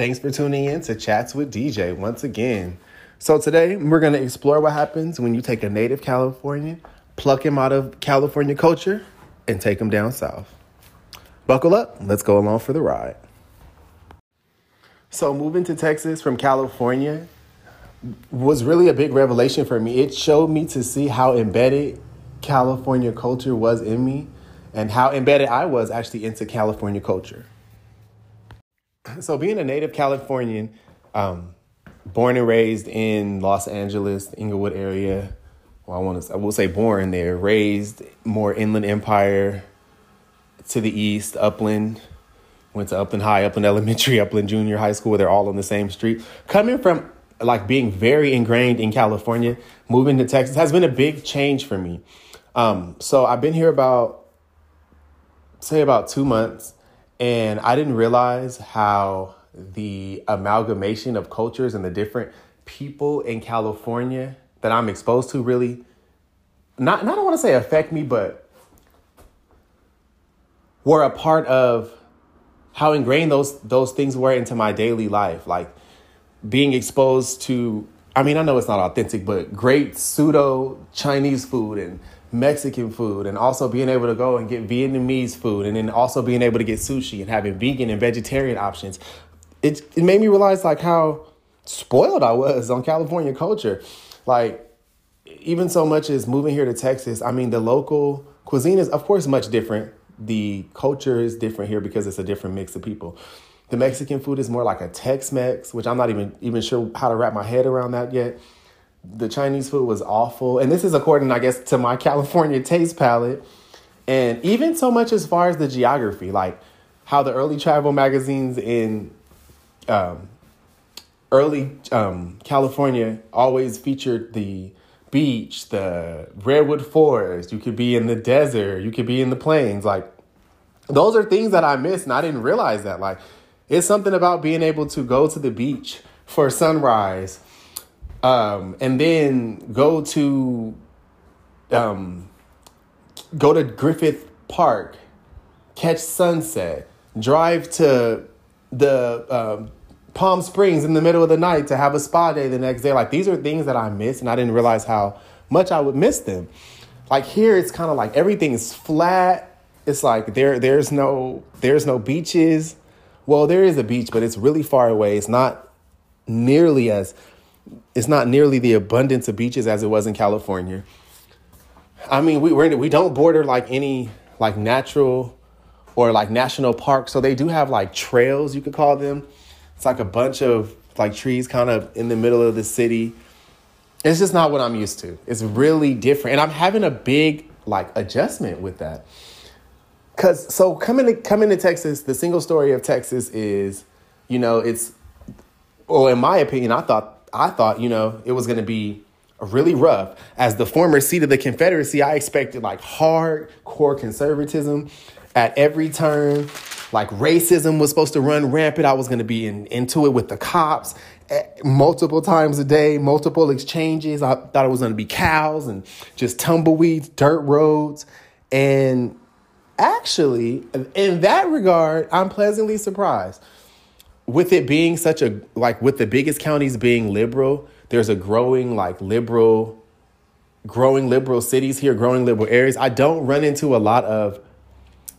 Thanks for tuning in to Chats with DJ once again. So, today we're going to explore what happens when you take a native Californian, pluck him out of California culture, and take him down south. Buckle up, let's go along for the ride. So, moving to Texas from California was really a big revelation for me. It showed me to see how embedded California culture was in me and how embedded I was actually into California culture. So, being a native Californian, um, born and raised in Los Angeles, Inglewood area, well, I want to I will say born there, raised more Inland Empire to the east, Upland. Went to Upland High, Upland Elementary, Upland Junior High School. They're all on the same street. Coming from like being very ingrained in California, moving to Texas has been a big change for me. Um, so I've been here about say about two months, and I didn't realize how the amalgamation of cultures and the different people in California that I'm exposed to really not, not I don't want to say affect me, but were a part of how ingrained those those things were into my daily life. Like being exposed to I mean, I know it's not authentic, but great pseudo Chinese food and Mexican food, and also being able to go and get Vietnamese food, and then also being able to get sushi and having vegan and vegetarian options. It, it made me realize like how spoiled I was on California culture. Like, even so much as moving here to Texas, I mean, the local cuisine is, of course, much different. The culture is different here because it's a different mix of people. The Mexican food is more like a Tex Mex, which I'm not even even sure how to wrap my head around that yet the Chinese food was awful. And this is according, I guess, to my California taste palette. And even so much as far as the geography, like how the early travel magazines in um, early um, California always featured the beach, the redwood forest. You could be in the desert, you could be in the plains. Like those are things that I missed, and I didn't realize that. Like it's something about being able to go to the beach for sunrise um, and then go to um, go to Griffith Park, catch sunset, drive to the um, Palm Springs in the middle of the night to have a spa day the next day. Like these are things that I miss, and I didn't realize how much I would miss them. Like here, it's kind of like everything is flat. It's like there there's no there's no beaches. Well, there is a beach, but it's really far away. It's not nearly as it's not nearly the abundance of beaches as it was in California. I mean, we we're, we don't border like any like natural or like national parks, so they do have like trails you could call them. It's like a bunch of like trees kind of in the middle of the city. It's just not what I'm used to. It's really different, and I'm having a big like adjustment with that. Cause so coming to coming to Texas, the single story of Texas is, you know, it's well, in my opinion, I thought I thought, you know, it was going to be really rough. As the former seat of the Confederacy, I expected like hardcore conservatism at every turn. Like racism was supposed to run rampant. I was going to be in, into it with the cops eh, multiple times a day, multiple exchanges. I thought it was going to be cows and just tumbleweeds, dirt roads. And actually, in that regard, I'm pleasantly surprised with it being such a like with the biggest counties being liberal, there's a growing like liberal growing liberal cities here, growing liberal areas. I don't run into a lot of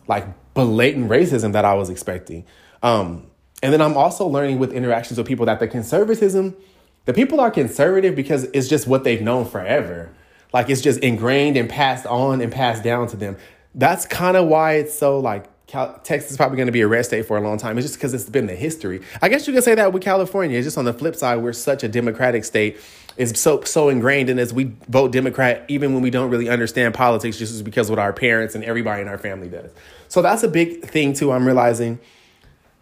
like blatant racism that I was expecting. Um, and then I'm also learning with interactions with people that the conservatism, the people are conservative because it's just what they've known forever. Like it's just ingrained and passed on and passed down to them. That's kind of why it's so like Cal- Texas is probably going to be a red state for a long time. It's just because it's been the history. I guess you could say that with California. It's just on the flip side, we're such a democratic state. It's so so ingrained in us. We vote Democrat even when we don't really understand politics, just because what our parents and everybody in our family does. So that's a big thing too. I'm realizing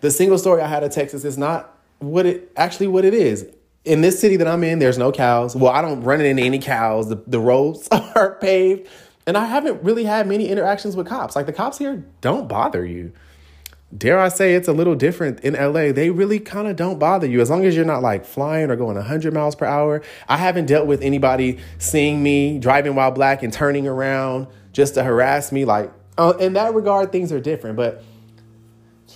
the single story I had of Texas is not what it actually what it is. In this city that I'm in, there's no cows. Well, I don't run into any cows. The, the roads are paved and I haven't really had many interactions with cops. Like the cops here don't bother you. Dare I say it's a little different in LA. They really kind of don't bother you as long as you're not like flying or going 100 miles per hour. I haven't dealt with anybody seeing me driving while black and turning around just to harass me. Like, uh, in that regard, things are different. But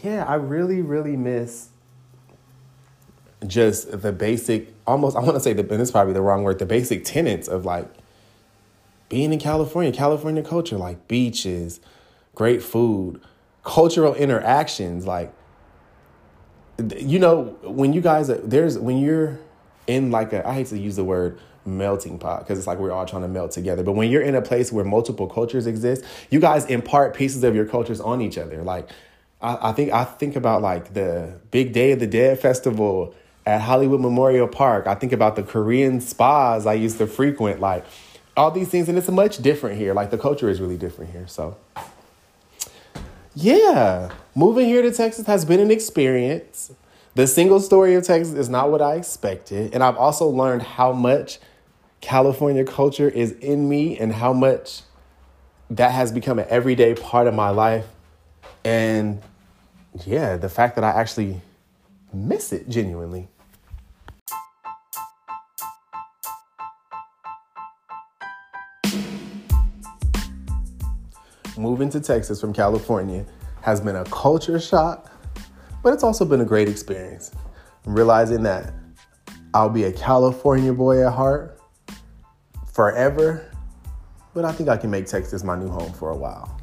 yeah, I really, really miss just the basic, almost, I want to say, the, and is probably the wrong word, the basic tenets of like being in California, California culture, like beaches, great food, cultural interactions. Like, you know, when you guys, uh, there's, when you're in like a, I hate to use the word melting pot because it's like we're all trying to melt together. But when you're in a place where multiple cultures exist, you guys impart pieces of your cultures on each other. Like, I, I think I think about like the Big Day of the Dead festival at Hollywood Memorial Park. I think about the Korean spas I used to frequent, like all these things, and it's much different here. Like the culture is really different here. So, yeah, moving here to Texas has been an experience. The single story of Texas is not what I expected, and I've also learned how much California culture is in me and how much that has become an everyday part of my life. And yeah, the fact that I actually miss it genuinely. Moving to Texas from California has been a culture shock, but it's also been a great experience. I'm realizing that I'll be a California boy at heart forever, but I think I can make Texas my new home for a while.